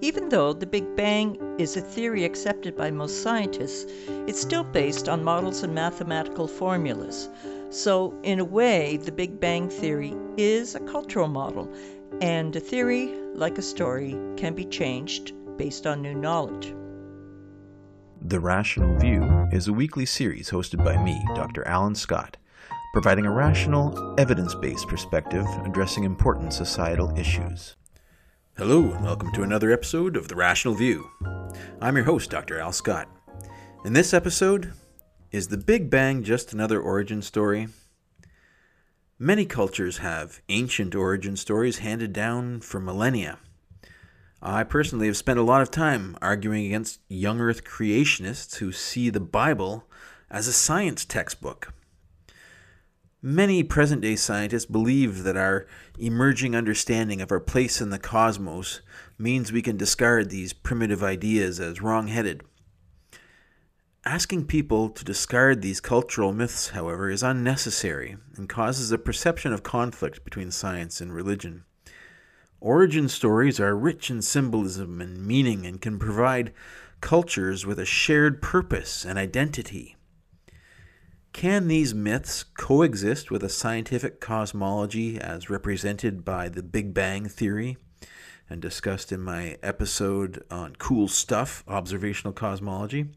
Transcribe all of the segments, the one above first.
Even though the Big Bang is a theory accepted by most scientists, it's still based on models and mathematical formulas. So, in a way, the Big Bang theory is a cultural model, and a theory, like a story, can be changed based on new knowledge. The Rational View is a weekly series hosted by me, Dr. Alan Scott, providing a rational, evidence based perspective addressing important societal issues. Hello, and welcome to another episode of The Rational View. I'm your host, Dr. Al Scott. In this episode, is the Big Bang just another origin story? Many cultures have ancient origin stories handed down for millennia. I personally have spent a lot of time arguing against young earth creationists who see the Bible as a science textbook. Many present day scientists believe that our emerging understanding of our place in the cosmos means we can discard these primitive ideas as wrong headed. Asking people to discard these cultural myths, however, is unnecessary and causes a perception of conflict between science and religion. Origin stories are rich in symbolism and meaning and can provide cultures with a shared purpose and identity. Can these myths coexist with a scientific cosmology as represented by the Big Bang Theory and discussed in my episode on Cool Stuff Observational Cosmology?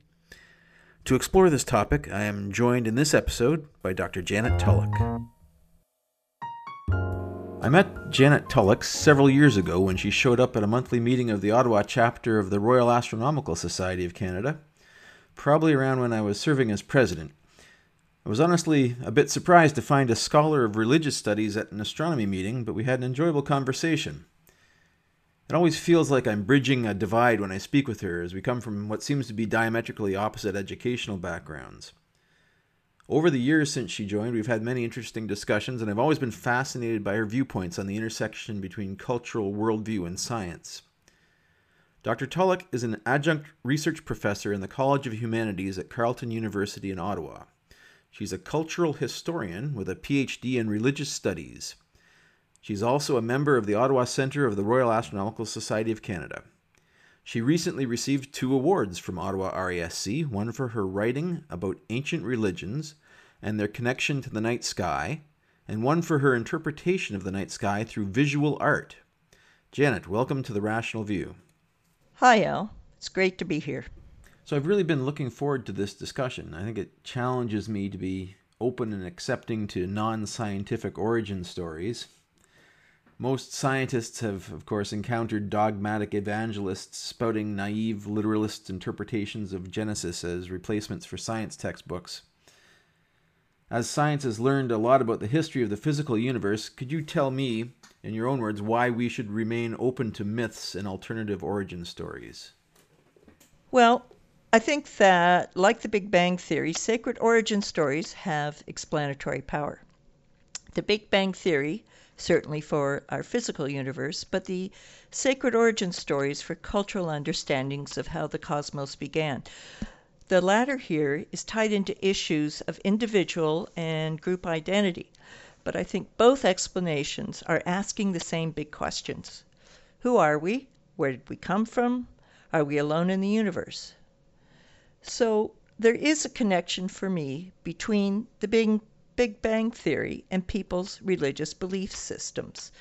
To explore this topic, I am joined in this episode by Dr. Janet Tulloch. I met Janet Tulloch several years ago when she showed up at a monthly meeting of the Ottawa chapter of the Royal Astronomical Society of Canada, probably around when I was serving as president. I was honestly a bit surprised to find a scholar of religious studies at an astronomy meeting, but we had an enjoyable conversation. It always feels like I'm bridging a divide when I speak with her, as we come from what seems to be diametrically opposite educational backgrounds. Over the years since she joined, we've had many interesting discussions, and I've always been fascinated by her viewpoints on the intersection between cultural worldview and science. Dr. Tulloch is an adjunct research professor in the College of Humanities at Carleton University in Ottawa. She's a cultural historian with a PhD in religious studies. She's also a member of the Ottawa Centre of the Royal Astronomical Society of Canada. She recently received two awards from Ottawa RASC one for her writing about ancient religions and their connection to the night sky, and one for her interpretation of the night sky through visual art. Janet, welcome to the Rational View. Hi, Al. It's great to be here. So I've really been looking forward to this discussion. I think it challenges me to be open and accepting to non scientific origin stories. Most scientists have, of course, encountered dogmatic evangelists spouting naive literalist interpretations of Genesis as replacements for science textbooks. As science has learned a lot about the history of the physical universe, could you tell me, in your own words, why we should remain open to myths and alternative origin stories? Well, I think that, like the Big Bang Theory, sacred origin stories have explanatory power. The Big Bang Theory, certainly for our physical universe, but the sacred origin stories for cultural understandings of how the cosmos began. The latter here is tied into issues of individual and group identity, but I think both explanations are asking the same big questions. Who are we? Where did we come from? Are we alone in the universe? So there is a connection for me between the Big, Big Bang Theory and people's religious belief systems.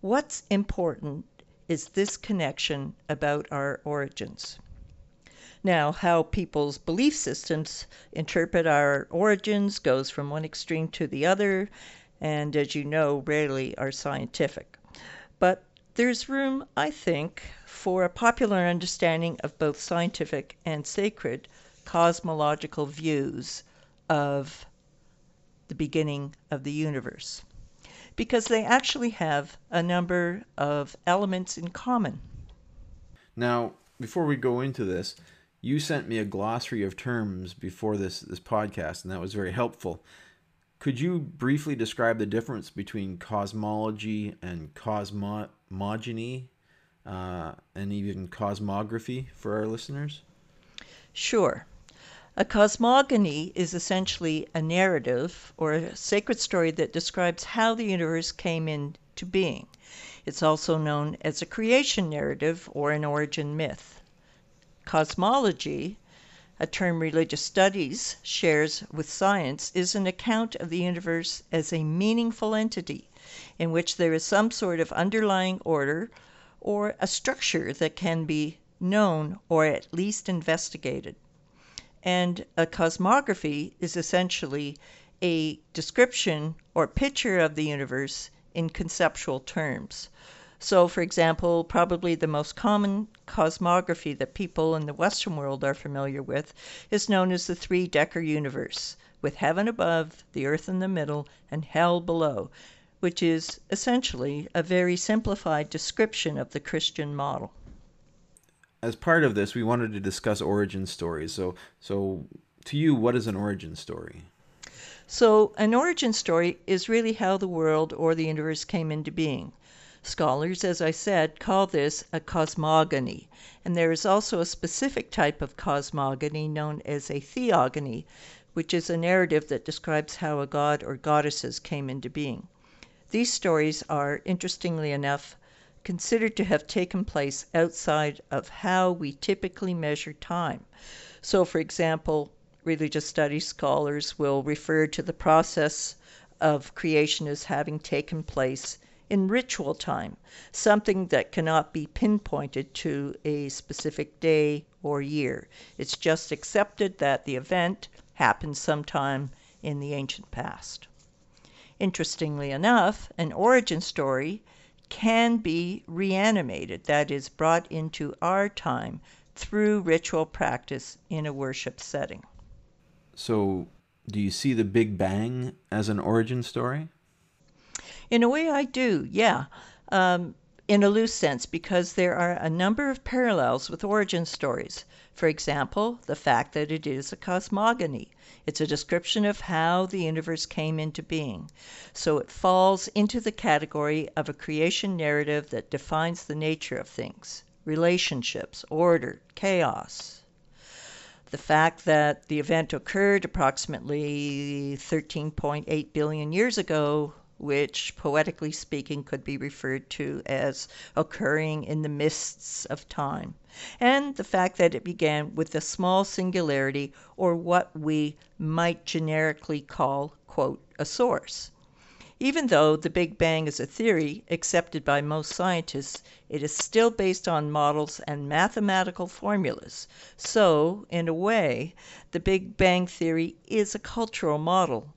What's important is this connection about our origins. Now, how people's belief systems interpret our origins goes from one extreme to the other, and as you know, rarely are scientific. But there's room, I think, for a popular understanding of both scientific and sacred cosmological views of the beginning of the universe because they actually have a number of elements in common. Now, before we go into this, you sent me a glossary of terms before this this podcast, and that was very helpful. Could you briefly describe the difference between cosmology and cosmogony, uh, and even cosmography for our listeners? Sure. A cosmogony is essentially a narrative or a sacred story that describes how the universe came into being. It's also known as a creation narrative or an origin myth. Cosmology, a term religious studies shares with science, is an account of the universe as a meaningful entity in which there is some sort of underlying order or a structure that can be known or at least investigated. And a cosmography is essentially a description or picture of the universe in conceptual terms. So, for example, probably the most common cosmography that people in the Western world are familiar with is known as the three decker universe, with heaven above, the earth in the middle, and hell below, which is essentially a very simplified description of the Christian model. As part of this, we wanted to discuss origin stories. So, so to you, what is an origin story? So, an origin story is really how the world or the universe came into being. Scholars, as I said, call this a cosmogony, and there is also a specific type of cosmogony known as a theogony, which is a narrative that describes how a god or goddesses came into being. These stories are, interestingly enough, considered to have taken place outside of how we typically measure time. So, for example, religious studies scholars will refer to the process of creation as having taken place in ritual time, something that cannot be pinpointed to a specific day or year. It's just accepted that the event happened sometime in the ancient past. Interestingly enough, an origin story can be reanimated, that is, brought into our time through ritual practice in a worship setting. So, do you see the Big Bang as an origin story? In a way, I do, yeah. Um, in a loose sense, because there are a number of parallels with origin stories. For example, the fact that it is a cosmogony. It's a description of how the universe came into being. So it falls into the category of a creation narrative that defines the nature of things relationships, order, chaos, the fact that the event occurred approximately 13.8 billion years ago, which poetically speaking could be referred to as occurring in the mists of time, and the fact that it began with a small singularity or what we might generically call, a source. Even though the Big Bang is a theory accepted by most scientists, it is still based on models and mathematical formulas. So, in a way, the Big Bang theory is a cultural model,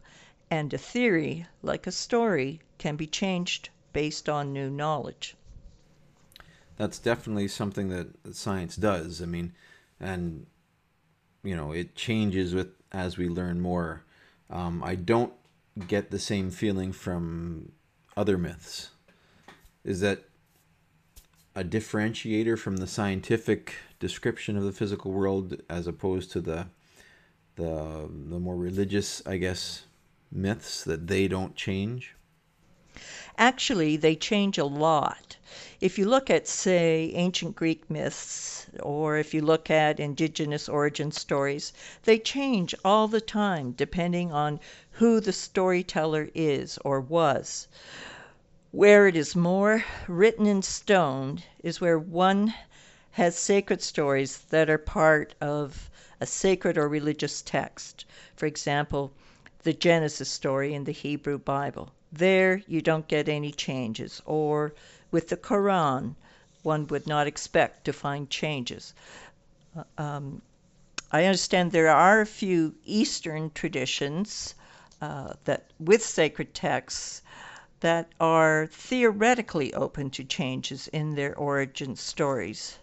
and a theory, like a story, can be changed based on new knowledge. That's definitely something that science does. I mean, and you know, it changes with as we learn more. Um, I don't get the same feeling from other myths. Is that a differentiator from the scientific description of the physical world as opposed to the the the more religious, I guess, myths that they don't change? Actually, they change a lot. If you look at, say, ancient Greek myths, or if you look at indigenous origin stories, they change all the time depending on who the storyteller is or was. Where it is more written in stone is where one has sacred stories that are part of a sacred or religious text. For example, the Genesis story in the Hebrew Bible. There you don't get any changes. Or with the Quran, one would not expect to find changes. Uh, um, I understand there are a few Eastern traditions uh, that with sacred texts that are theoretically open to changes in their origin stories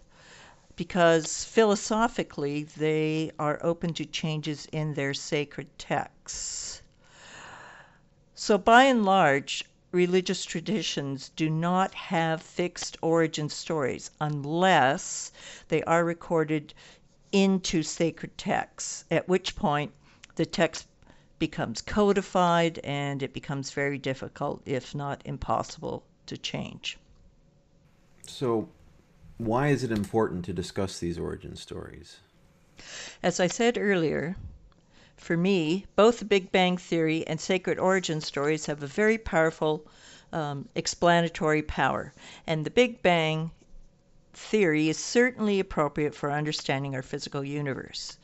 because philosophically they are open to changes in their sacred texts. So, by and large, religious traditions do not have fixed origin stories unless they are recorded into sacred texts, at which point the text becomes codified and it becomes very difficult, if not impossible, to change. So, why is it important to discuss these origin stories? As I said earlier, for me, both the Big Bang Theory and sacred origin stories have a very powerful um, explanatory power. And the Big Bang theory is certainly appropriate for understanding our physical universe.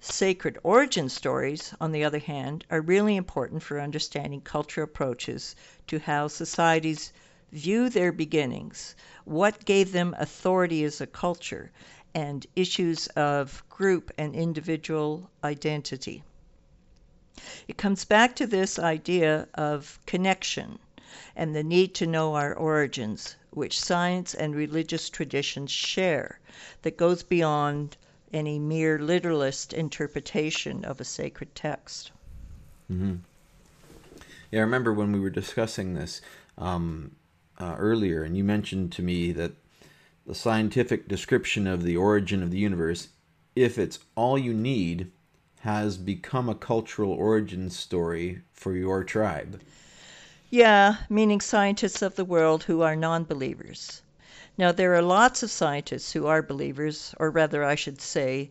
Sacred origin stories, on the other hand, are really important for understanding cultural approaches to how societies view their beginnings, what gave them authority as a culture, and issues of group and individual identity. It comes back to this idea of connection and the need to know our origins, which science and religious traditions share, that goes beyond any mere literalist interpretation of a sacred text. Mm-hmm. Yeah, I remember when we were discussing this um, uh, earlier, and you mentioned to me that the scientific description of the origin of the universe, if it's all you need, has become a cultural origin story for your tribe. Yeah, meaning scientists of the world who are non believers. Now, there are lots of scientists who are believers, or rather, I should say,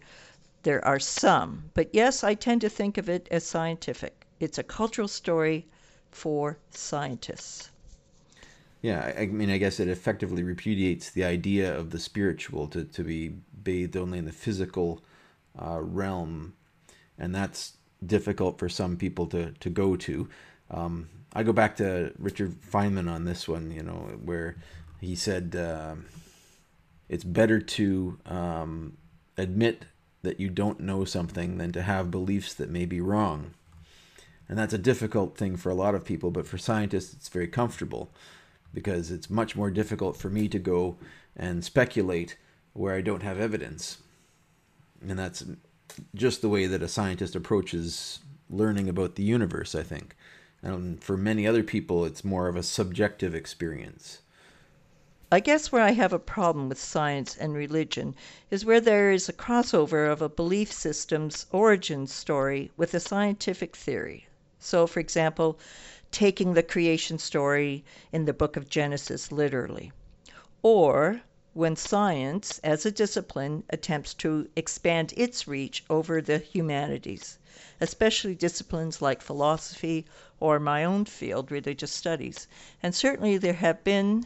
there are some. But yes, I tend to think of it as scientific. It's a cultural story for scientists. Yeah, I mean, I guess it effectively repudiates the idea of the spiritual to, to be bathed only in the physical uh, realm, and that's difficult for some people to, to go to. Um, I go back to Richard Feynman on this one, you know, where he said uh, it's better to um, admit that you don't know something than to have beliefs that may be wrong. And that's a difficult thing for a lot of people, but for scientists, it's very comfortable because it's much more difficult for me to go and speculate where I don't have evidence. And that's just the way that a scientist approaches learning about the universe, I think. And for many other people, it's more of a subjective experience. I guess where I have a problem with science and religion is where there is a crossover of a belief system's origin story with a scientific theory. So, for example, taking the creation story in the book of Genesis literally. Or when science, as a discipline, attempts to expand its reach over the humanities, especially disciplines like philosophy or my own field, religious studies. And certainly there have been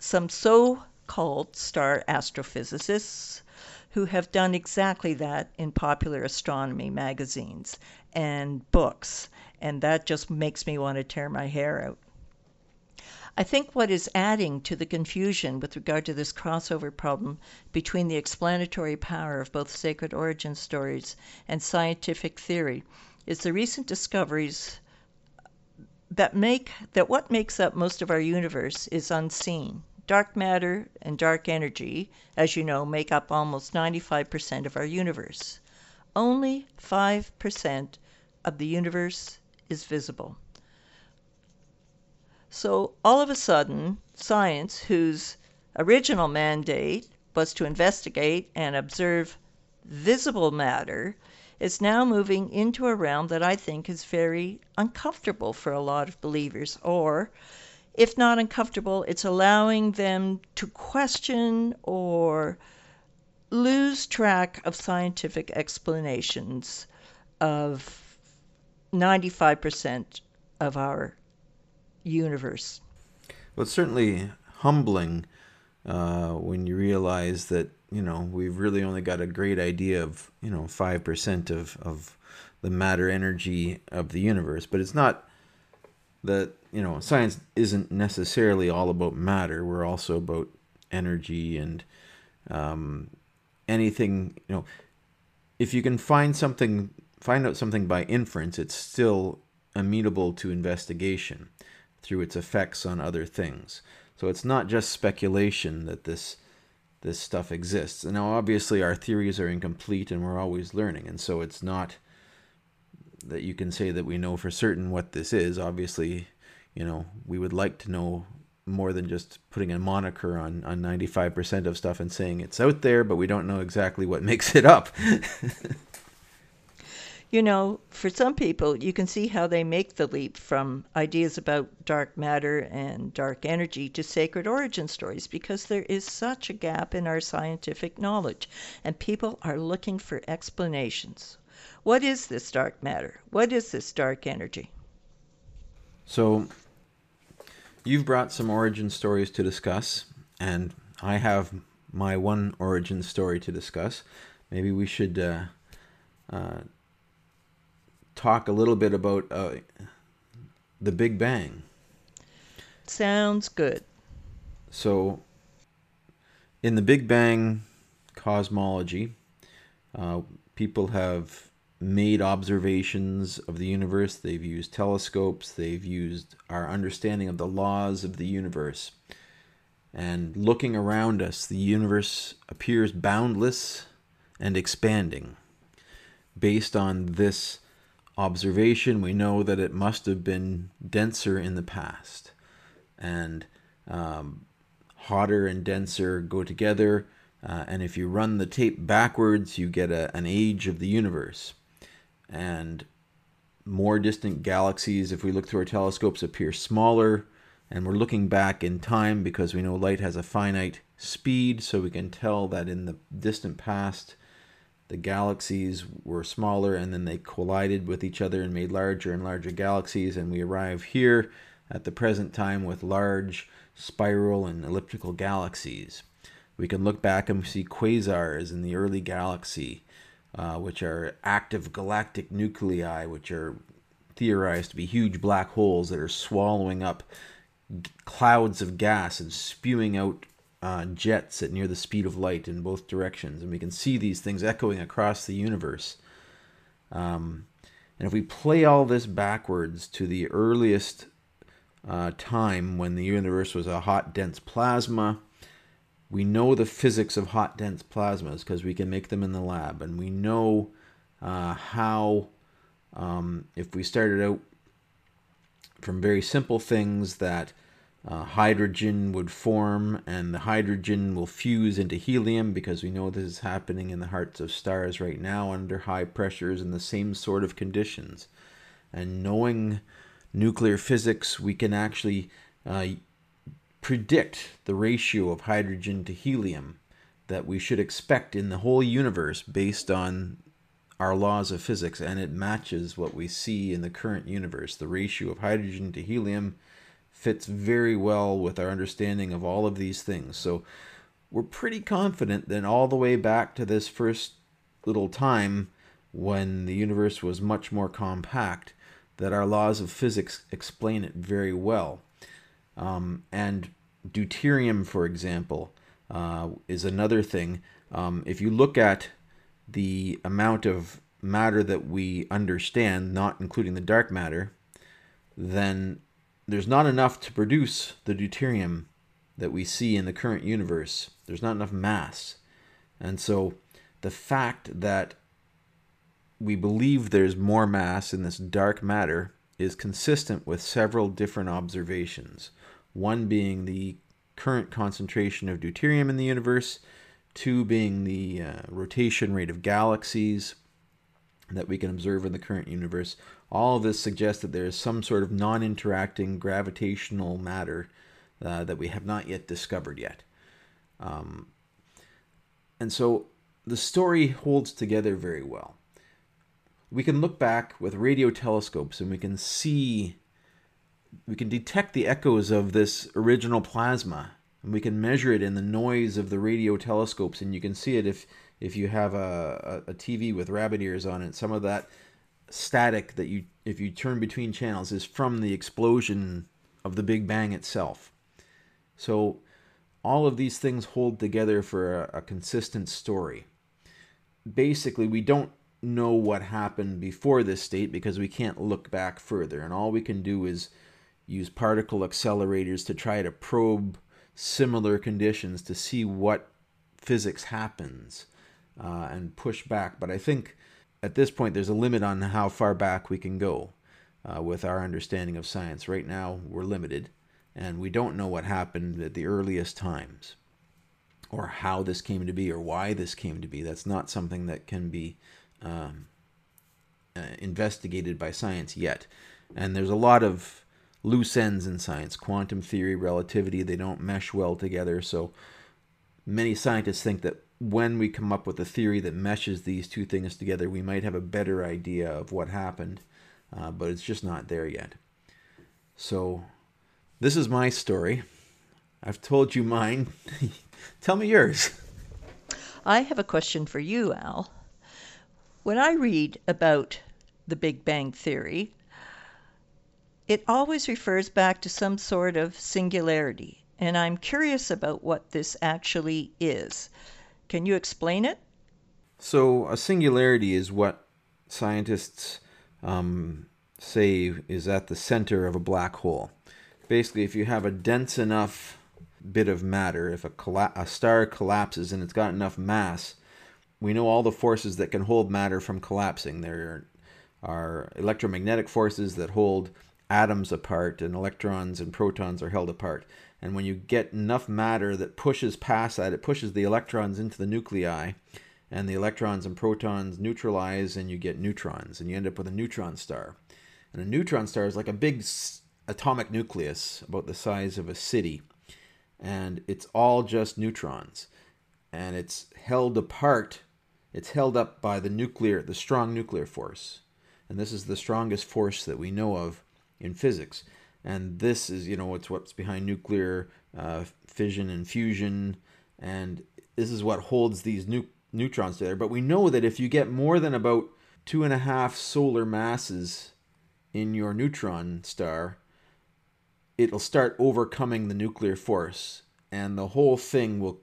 some so called star astrophysicists who have done exactly that in popular astronomy magazines and books and that just makes me want to tear my hair out. I think what is adding to the confusion with regard to this crossover problem between the explanatory power of both sacred origin stories and scientific theory is the recent discoveries that make that what makes up most of our universe is unseen. Dark matter and dark energy, as you know, make up almost 95% of our universe. Only 5% of the universe is visible. So all of a sudden, science, whose original mandate was to investigate and observe visible matter, is now moving into a realm that I think is very uncomfortable for a lot of believers. Or, if not uncomfortable, it's allowing them to question or lose track of scientific explanations of 95% of our universe. Well, it's certainly humbling uh, when you realize that, you know, we've really only got a great idea of, you know, 5% of, of the matter energy of the universe. But it's not that, you know, science isn't necessarily all about matter. We're also about energy and um, anything, you know, if you can find something find out something by inference, it's still amenable to investigation through its effects on other things. So it's not just speculation that this this stuff exists. And now obviously our theories are incomplete and we're always learning. And so it's not that you can say that we know for certain what this is. Obviously, you know, we would like to know more than just putting a moniker on, on 95% of stuff and saying it's out there, but we don't know exactly what makes it up. you know, for some people, you can see how they make the leap from ideas about dark matter and dark energy to sacred origin stories because there is such a gap in our scientific knowledge and people are looking for explanations. What is this dark matter? What is this dark energy? So, you've brought some origin stories to discuss, and I have my one origin story to discuss. Maybe we should uh, uh, talk a little bit about uh, the Big Bang. Sounds good. So, in the Big Bang cosmology, uh, people have made observations of the universe. They've used telescopes. They've used our understanding of the laws of the universe. And looking around us, the universe appears boundless and expanding. Based on this observation, we know that it must have been denser in the past. And um, hotter and denser go together. Uh, and if you run the tape backwards, you get a, an age of the universe. And more distant galaxies, if we look through our telescopes, appear smaller. And we're looking back in time because we know light has a finite speed, so we can tell that in the distant past, the galaxies were smaller and then they collided with each other and made larger and larger galaxies. And we arrive here at the present time with large spiral and elliptical galaxies. We can look back and see quasars in the early galaxy, uh, which are active galactic nuclei, which are theorized to be huge black holes that are swallowing up clouds of gas and spewing out uh, jets at near the speed of light in both directions. And we can see these things echoing across the universe. Um, and if we play all this backwards to the earliest uh, time when the universe was a hot, dense plasma, we know the physics of hot, dense plasmas because we can make them in the lab. And we know uh, how, um, if we started out from very simple things that uh, hydrogen would form and the hydrogen will fuse into helium because we know this is happening in the hearts of stars right now under high pressures in the same sort of conditions. And knowing nuclear physics, we can actually uh, predict the ratio of hydrogen to helium that we should expect in the whole universe based on our laws of physics, and it matches what we see in the current universe. The ratio of hydrogen to helium fits very well with our understanding of all of these things. So we're pretty confident that all the way back to this first little time when the universe was much more compact, that our laws of physics explain it very well. Um, and deuterium, for example, uh, is another thing. Um, if you look at the amount of matter that we understand, not including the dark matter, then there's not enough to produce the deuterium that we see in the current universe. There's not enough mass. And so the fact that we believe there's more mass in this dark matter is consistent with several different observations. One being the current concentration of deuterium in the universe, two being the uh, rotation rate of galaxies that we can observe in the current universe, all of this suggests that there is some sort of non interacting gravitational matter uh, that we have not yet discovered yet. Um, and so the story holds together very well. We can look back with radio telescopes and we can see, we can detect the echoes of this original plasma and we can measure it in the noise of the radio telescopes and you can see it if if you have a, a, a TV with rabbit ears on it some of that static that you if you turn between channels is from the explosion of the Big Bang itself. So all of these things hold together for a, a consistent story. Basically, we don't know what happened before this state because we can't look back further, and all we can do is use particle accelerators to try to probe similar conditions to see what physics happens uh, and push back. But I think at this point, there's a limit on how far back we can go uh, with our understanding of science. Right now, we're limited, and we don't know what happened at the earliest times, or how this came to be, or why this came to be. That's not something that can be um, uh, investigated by science yet. And there's a lot of loose ends in science quantum theory, relativity, they don't mesh well together. So many scientists think that when we come up with a theory that meshes these two things together, we might have a better idea of what happened, uh, but it's just not there yet. So This is my story. I've told you mine. Tell me yours. I have a question for you, Al. When I read about the Big Bang Theory, it always refers back to some sort of singularity, and I'm curious about what this actually is. Can you explain it? So, a singularity is what scientists um, say is at the center of a black hole. Basically, if you have a dense enough bit of matter, if a, colla- a star collapses and it's got enough mass, we know all the forces that can hold matter from collapsing. There are electromagnetic forces that hold atoms apart, and electrons and protons are held apart. And when you get enough matter that pushes past that, it pushes the electrons into the nuclei, and the electrons and protons neutralize, and you get neutrons, and you end up with a neutron star. And a neutron star is like a big atomic nucleus, about the size of a city, and it's all just neutrons. And it's held apart, it's held up by the nuclear, the strong nuclear force. And this is the strongest force that we know of in physics. And this is, you know, it's what's behind nuclear uh, fission and fusion. And this is what holds these nu- neutrons together. But we know that if you get more than about two and a half solar masses in your neutron star, it'll start overcoming the nuclear force and the whole thing will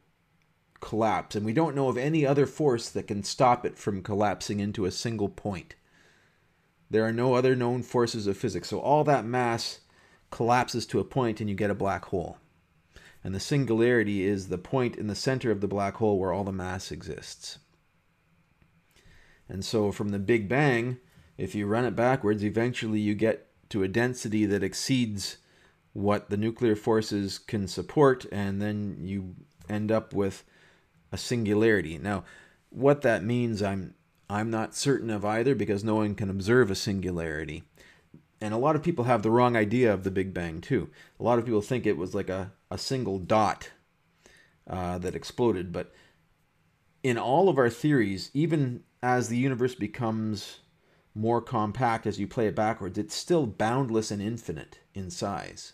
collapse. And we don't know of any other force that can stop it from collapsing into a single point. There are no other known forces of physics. So all that mass collapses to a point and you get a black hole. And the singularity is the point in the center of the black hole where all the mass exists. And so from the Big Bang, if you run it backwards, eventually you get to a density that exceeds what the nuclear forces can support, and then you end up with a singularity. Now, what that means, I'm I'm not certain of either because no one can observe a singularity. And a lot of people have the wrong idea of the Big Bang, too. A lot of people think it was like a, a single dot uh, that exploded. But in all of our theories, even as the universe becomes more compact as you play it backwards, it's still boundless and infinite in size.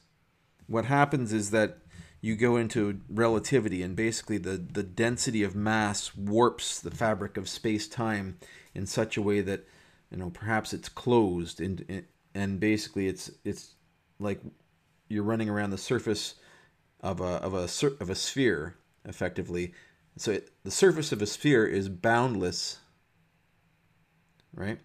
What happens is that you go into relativity, and basically the, the density of mass warps the fabric of space time in such a way that you know perhaps it's closed and and basically it's it's like you're running around the surface of a of a of a sphere effectively. So it, the surface of a sphere is boundless, right?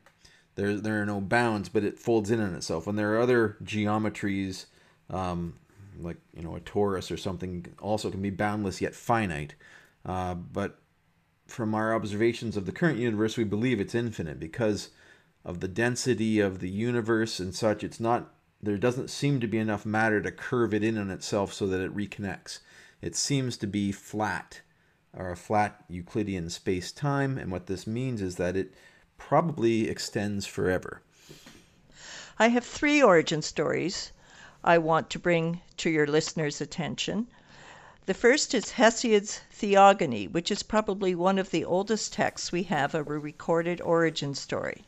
There there are no bounds, but it folds in on itself. And there are other geometries. Um, like you know a torus or something also can be boundless yet finite. Uh, but from our observations of the current universe we believe it's infinite because of the density of the universe and such. It's not there doesn't seem to be enough matter to curve it in on itself so that it reconnects. It seems to be flat or a flat euclidean space-time and what this means is that it probably extends forever. I have three origin stories I want to bring to your listeners' attention. The first is Hesiod's Theogony, which is probably one of the oldest texts we have of a recorded origin story.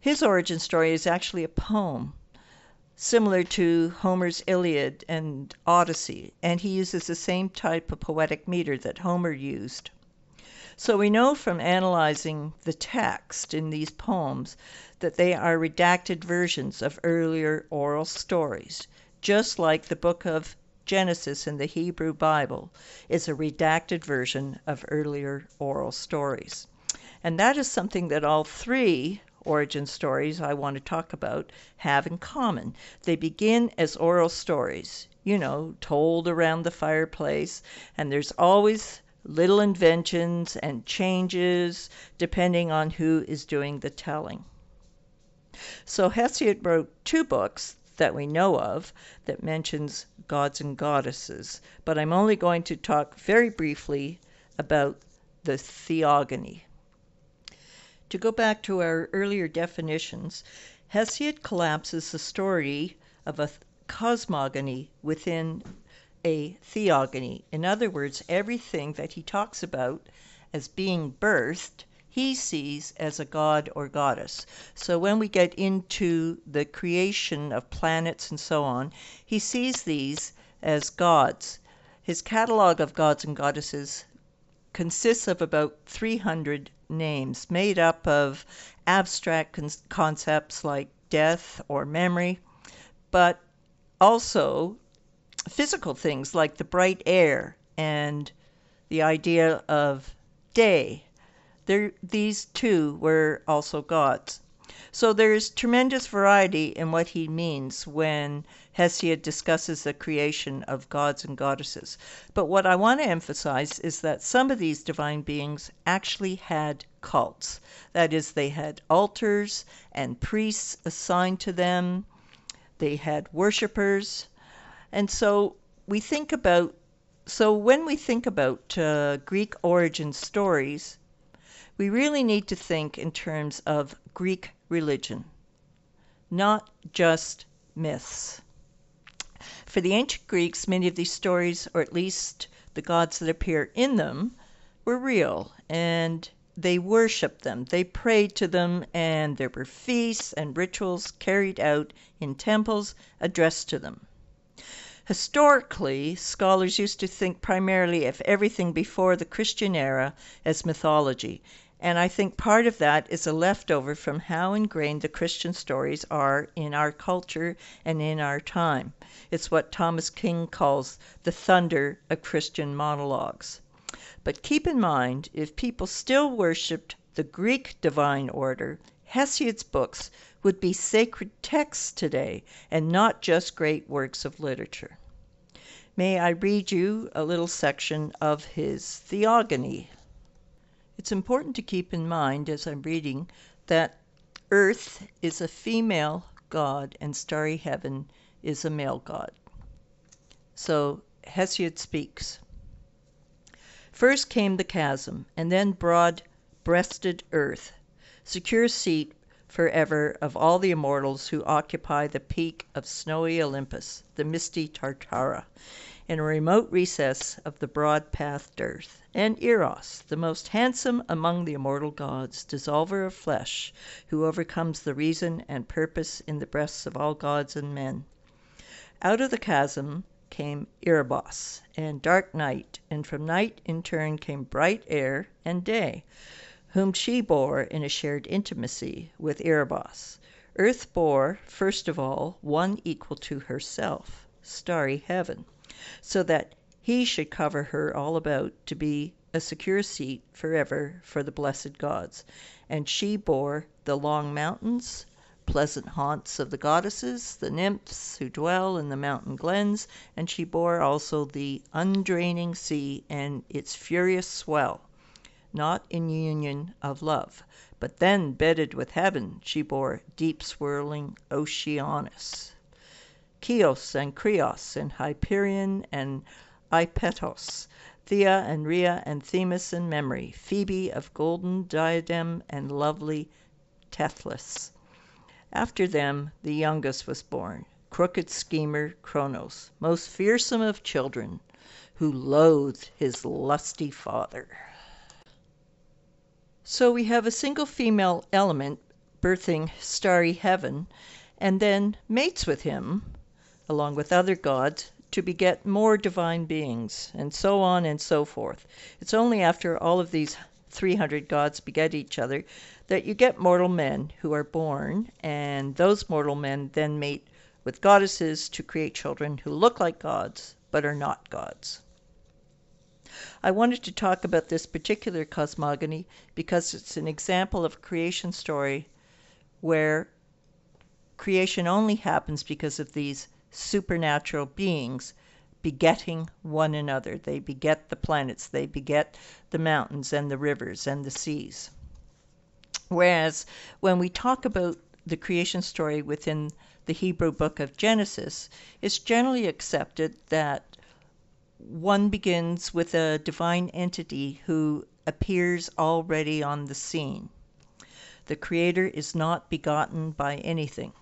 His origin story is actually a poem, similar to Homer's Iliad and Odyssey, and he uses the same type of poetic meter that Homer used. So we know from analyzing the text in these poems that they are redacted versions of earlier oral stories, just like the book of Genesis in the Hebrew Bible is a redacted version of earlier oral stories. And that is something that all three origin stories I want to talk about have in common. They begin as oral stories, you know, told around the fireplace, and there's always little inventions and changes depending on who is doing the telling. So Hesiod wrote two books that we know of that mentions gods and goddesses, but I'm only going to talk very briefly about the theogony. To go back to our earlier definitions, Hesiod collapses the story of a cosmogony within a theogony. In other words, everything that he talks about as being birthed, he sees as a god or goddess. So when we get into the creation of planets and so on, he sees these as gods. His catalog of gods and goddesses consists of about 300 names made up of abstract con- concepts like death or memory, but also physical things like the bright air and the idea of day. There, these two were also gods. So there's tremendous variety in what he means when Hesiod discusses the creation of gods and goddesses. But what I want to emphasize is that some of these divine beings actually had cults. That is, they had altars and priests assigned to them, they had worshippers. And so we think about so when we think about uh, Greek origin stories, we really need to think in terms of Greek religion, not just myths. For the ancient Greeks, many of these stories, or at least the gods that appear in them, were real and they worshiped them. They prayed to them, and there were feasts and rituals carried out in temples addressed to them. Historically, scholars used to think primarily of everything before the Christian era as mythology, and I think part of that is a leftover from how ingrained the Christian stories are in our culture and in our time. It's what Thomas King calls the thunder of Christian monologues. But keep in mind, if people still worshiped the Greek divine order, Hesiod's books would be sacred texts today and not just great works of literature. May I read you a little section of his Theogony? It's important to keep in mind as I'm reading that Earth is a female god and starry heaven is a male god. So Hesiod speaks. First came the chasm, and then broad breasted earth, secure seat forever of all the immortals who occupy the peak of snowy Olympus, the misty Tartara, in a remote recess of the broad pathed earth; and Eros, the most handsome among the immortal gods, dissolver of flesh, who overcomes the reason and purpose in the breasts of all gods and men. Out of the chasm came Erebos and dark night, and from night in turn came bright air and day whom she bore in a shared intimacy with Erebos. Earth bore, first of all, one equal to herself, starry Heaven, so that he should cover her all about to be a secure seat forever for the blessed gods. And she bore the long mountains, pleasant haunts of the goddesses, the nymphs who dwell in the mountain glens, and she bore also the undraining sea and its furious swell not in union of love. But then, bedded with heaven, she bore deep swirling Oceanus. Koios and Krios and Hyperion and Iapetos, Thea and Rhea and Themis and Memory, Phoebe of golden diadem and lovely Tethys. After them the youngest was born, crooked schemer Cronos, most fearsome of children, who loathed his lusty father. So we have a single female element birthing starry heaven, and then mates with him, along with other gods, to beget more divine beings, and so on and so forth. It's only after all of these 300 gods beget each other that you get mortal men who are born, and those mortal men then mate with goddesses to create children who look like gods but are not gods. I wanted to talk about this particular cosmogony because it's an example of a creation story where creation only happens because of these supernatural beings begetting one another. They beget the planets, they beget the mountains and the rivers and the seas. Whereas when we talk about the creation story within the Hebrew book of Genesis, it's generally accepted that one begins with a divine entity who appears already on the scene. The Creator is not begotten by anything.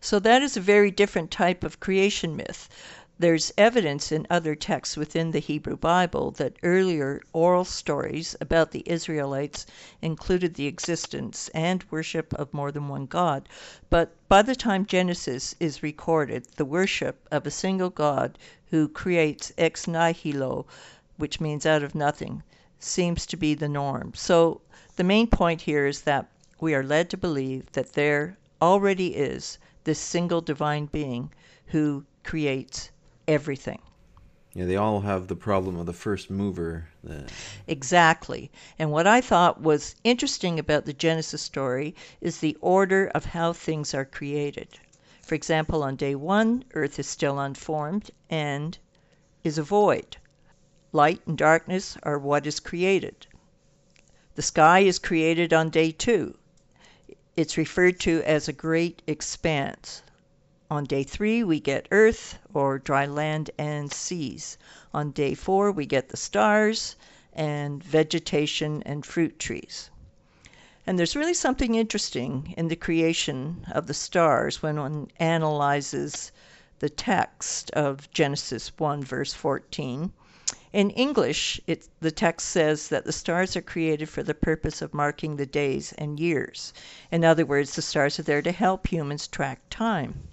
So that is a very different type of creation myth. There's evidence in other texts within the Hebrew Bible that earlier oral stories about the Israelites included the existence and worship of more than one God. But by the time Genesis is recorded, the worship of a single God who creates ex nihilo, which means out of nothing, seems to be the norm. So the main point here is that we are led to believe that there already is this single divine being who creates everything. Yeah, they all have the problem of the first mover. The... Exactly. And what I thought was interesting about the Genesis story is the order of how things are created. For example, on day one, Earth is still unformed and is a void. Light and darkness are what is created. The sky is created on day two. It's referred to as a great expanse. On day three, we get earth, or dry land and seas. On day four, we get the stars and vegetation and fruit trees. And there's really something interesting in the creation of the stars when one analyzes the text of Genesis 1, verse 14. In English, it, the text says that the stars are created for the purpose of marking the days and years. In other words, the stars are there to help humans track time.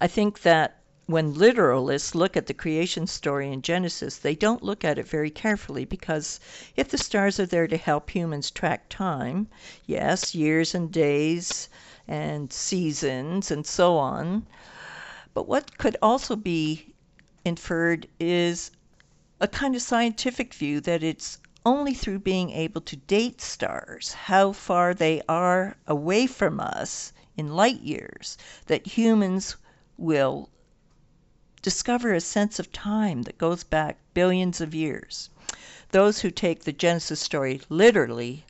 I think that when literalists look at the creation story in Genesis, they don't look at it very carefully because if the stars are there to help humans track time, yes, years and days and seasons and so on, but what could also be inferred is a kind of scientific view that it's only through being able to date stars, how far they are away from us in light years, that humans will discover a sense of time that goes back billions of years. Those who take the Genesis story literally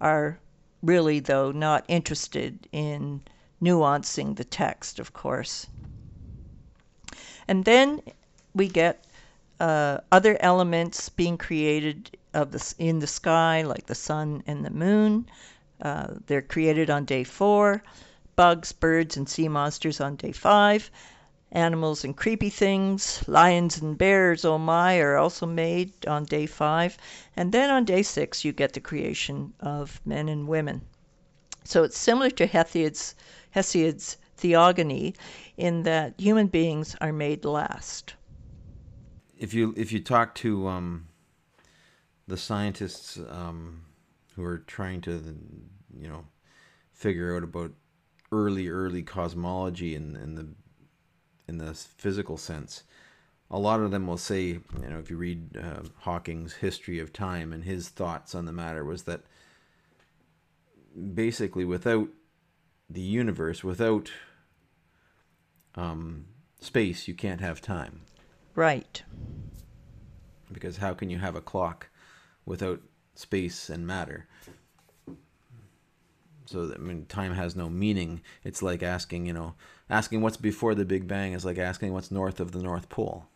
are really, though, not interested in nuancing the text, of course. And then we get uh, other elements being created of the, in the sky, like the sun and the moon. Uh, they're created on day four bugs, birds, and sea monsters on day five. Animals and creepy things, lions and bears, oh my, are also made on day five. And then on day six, you get the creation of men and women. So it's similar to Hesiod's, Hesiod's theogony in that human beings are made last. If you if you talk to um, the scientists um, who are trying to, you know, figure out about early early cosmology in in the in the physical sense a lot of them will say you know if you read uh, hawking's history of time and his thoughts on the matter was that basically without the universe without um, space you can't have time. Right. Because how can you have a clock without space and matter so I mean, time has no meaning. It's like asking, you know, asking what's before the Big Bang is like asking what's north of the North Pole.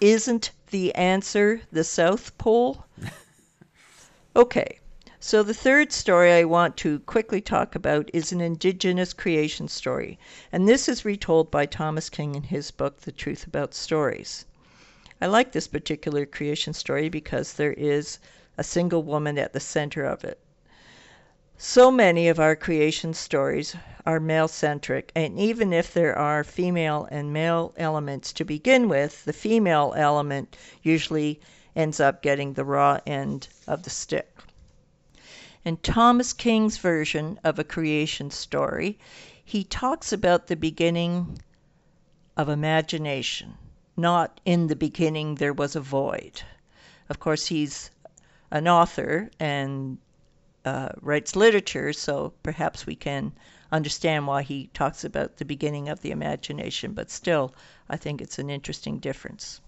Isn't the answer the South Pole? okay. So the third story I want to quickly talk about is an indigenous creation story, and this is retold by Thomas King in his book The Truth About Stories. I like this particular creation story because there is a single woman at the center of it. So many of our creation stories are male centric, and even if there are female and male elements to begin with, the female element usually ends up getting the raw end of the stick. In Thomas King's version of a creation story, he talks about the beginning of imagination, not in the beginning there was a void. Of course, he's an author and uh, writes literature, so perhaps we can understand why he talks about the beginning of the imagination, but still, I think it's an interesting difference.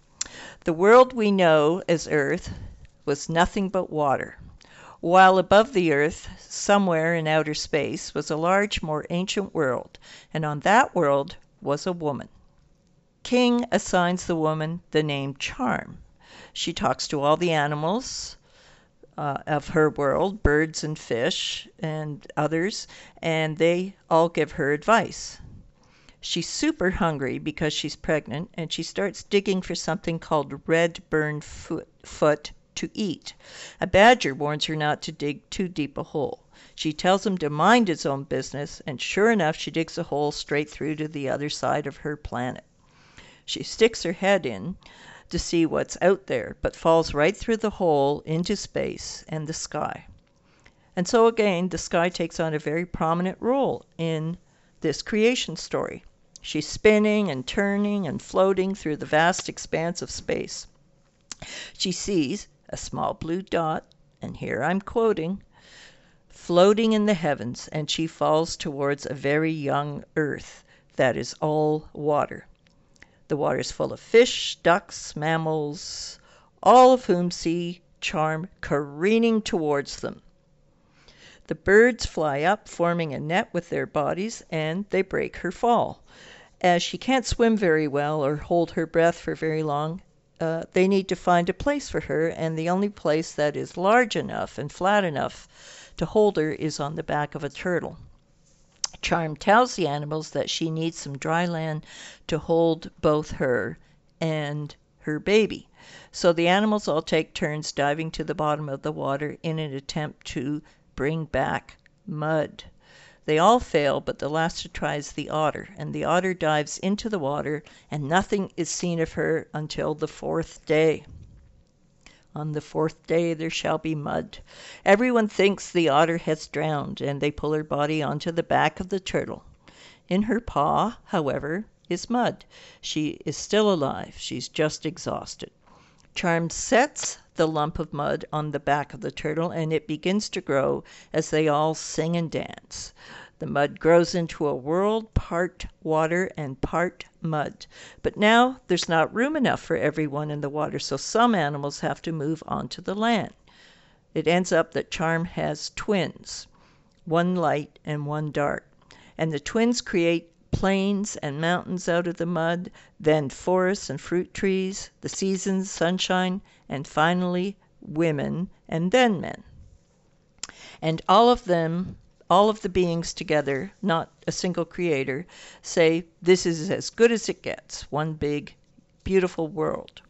The world we know as Earth was nothing but water, while above the Earth, somewhere in outer space, was a large, more ancient world, and on that world was a woman. King assigns the woman the name Charm. She talks to all the animals, uh, of her world, birds and fish and others, and they all give her advice. She's super hungry because she's pregnant, and she starts digging for something called red fern root, root to eat. A badger warns her not to dig too deep a hole. She tells him to mind his own business, and sure enough she digs a hole straight through to the other side of her planet. She sticks her head in to see what's out there, but falls right through the hole into space and the sky. And so again, the sky takes on a very prominent role in this creation story. She's spinning and turning and floating through the vast expanse of space. She sees a small blue dot, and here I'm quoting, floating in the heavens, and she falls towards a very young earth that is all water. The water is full of fish, ducks, mammals, all of whom see Charm careening towards them. The birds fly up, forming a net with their bodies, and they break her fall as she can't swim very well or hold her breath for very long, uh, they need to find a place for her, and the only place that is large enough and flat enough to hold her is on the back of a turtle. Charm tells the animals that she needs some dry land to hold both her and her baby. So the animals all take turns diving to the bottom of the water in an attempt to bring back mud. They all fail, but the last to try is the otter, and the otter dives into the water, and nothing is seen of her until the fourth day. On the fourth day there shall be mud. Everyone thinks the otter has drowned, and they pull her body onto the back of the turtle. In her paw, however, is mud. She is still alive. She's just exhausted. Charm sets the lump of mud on the back of the turtle, and it begins to grow as they all sing and dance. The mud grows into a world part water and part mud. But now there's not room enough for everyone in the water, so some animals have to move onto the land. It ends up that Charm has twins, one light and one dark. And the twins create plains and mountains out of the mud, then forests and fruit trees, the seasons, sunshine, and finally women, and then men. And all of them all of the beings together, not a single creator, say this is as good as it gets, one big, beautiful world.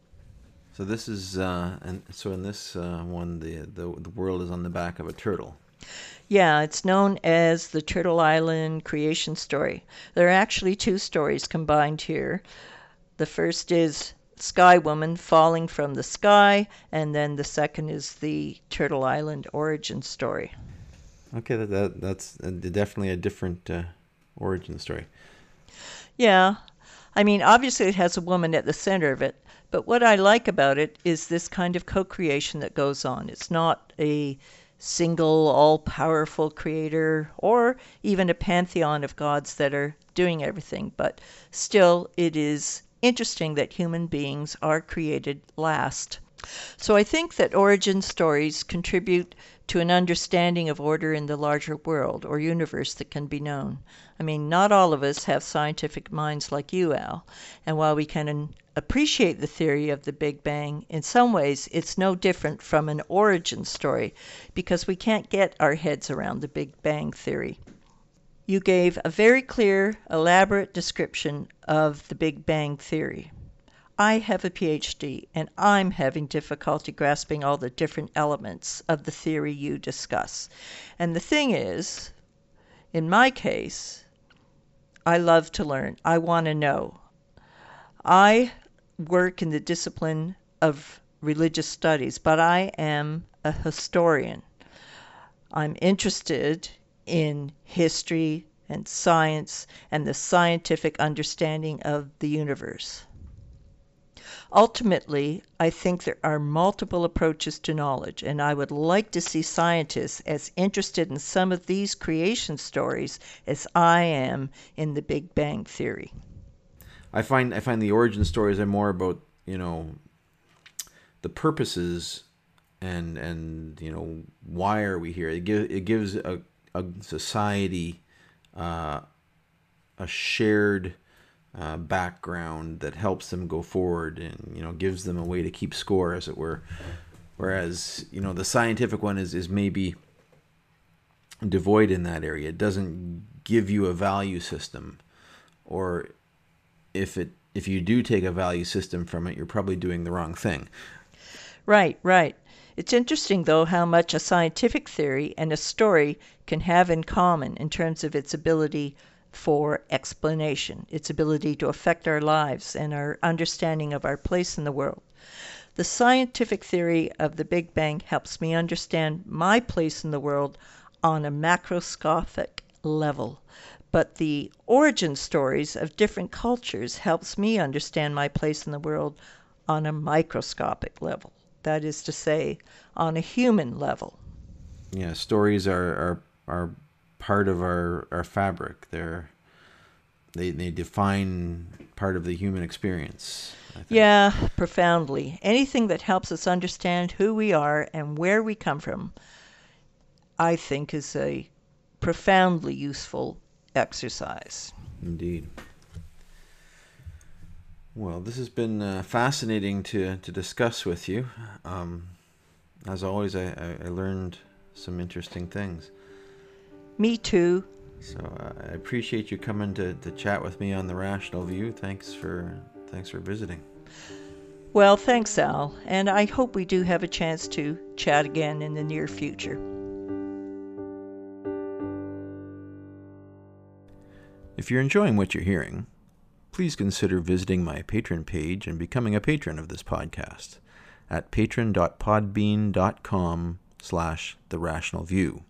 So this is, uh, and so in this uh, one, the, the the world is on the back of a turtle. Yeah, it's known as the Turtle Island creation story. There are actually two stories combined here. The first is Sky Woman falling from the sky, and then the second is the Turtle Island origin story. Okay, that, that that's definitely a different uh, origin story. Yeah, I mean, obviously it has a woman at the center of it, but what I like about it is this kind of co-creation that goes on. It's not a single all-powerful creator or even a pantheon of gods that are doing everything, but still it is interesting that human beings are created last. So I think that origin stories contribute to an understanding of order in the larger world or universe that can be known. I mean, not all of us have scientific minds like you, Al, and while we can appreciate the theory of the Big Bang, in some ways it's no different from an origin story because we can't get our heads around the Big Bang theory. You gave a very clear, elaborate description of the Big Bang theory. I have a PhD, and I'm having difficulty grasping all the different elements of the theory you discuss. And the thing is, in my case, I love to learn. I want to know. I work in the discipline of religious studies, but I am a historian. I'm interested in history and science and the scientific understanding of the universe. Ultimately, I think there are multiple approaches to knowledge, and I would like to see scientists as interested in some of these creation stories as I am in the Big Bang Theory. I find I find the origin stories are more about, you know, the purposes and and you know why are we here it, give, it gives a, a society uh, a shared uh, background that helps them go forward and you know gives them a way to keep score as it were whereas you know the scientific one is is maybe devoid in that area it doesn't give you a value system or if it if you do take a value system from it, you're probably doing the wrong thing. Right, right. It's interesting, though, how much a scientific theory and a story can have in common in terms of its ability for explanation, its ability to affect our lives and our understanding of our place in the world. The scientific theory of the Big Bang helps me understand my place in the world on a macroscopic level. But the origin stories of different cultures helps me understand my place in the world on a microscopic level. That is to say, on a human level. Yeah, stories are are, are part of our, our fabric. They're they they define part of the human experience. Yeah, profoundly. Anything that helps us understand who we are and where we come from, I think, is a profoundly useful exercise. Indeed. Well, this has been uh, fascinating to, to discuss with you. Um, as always, I, I, I, learned some interesting things. Me too. So uh, I appreciate you coming to, to chat with me on the Rational View. Thanks for thanks for visiting. Well, thanks, Al, and I hope we do have a chance to chat again in the near future. If you're enjoying what you're hearing, please consider visiting my patron page and becoming a patron of this podcast at patron.podbean.com slash the rational view.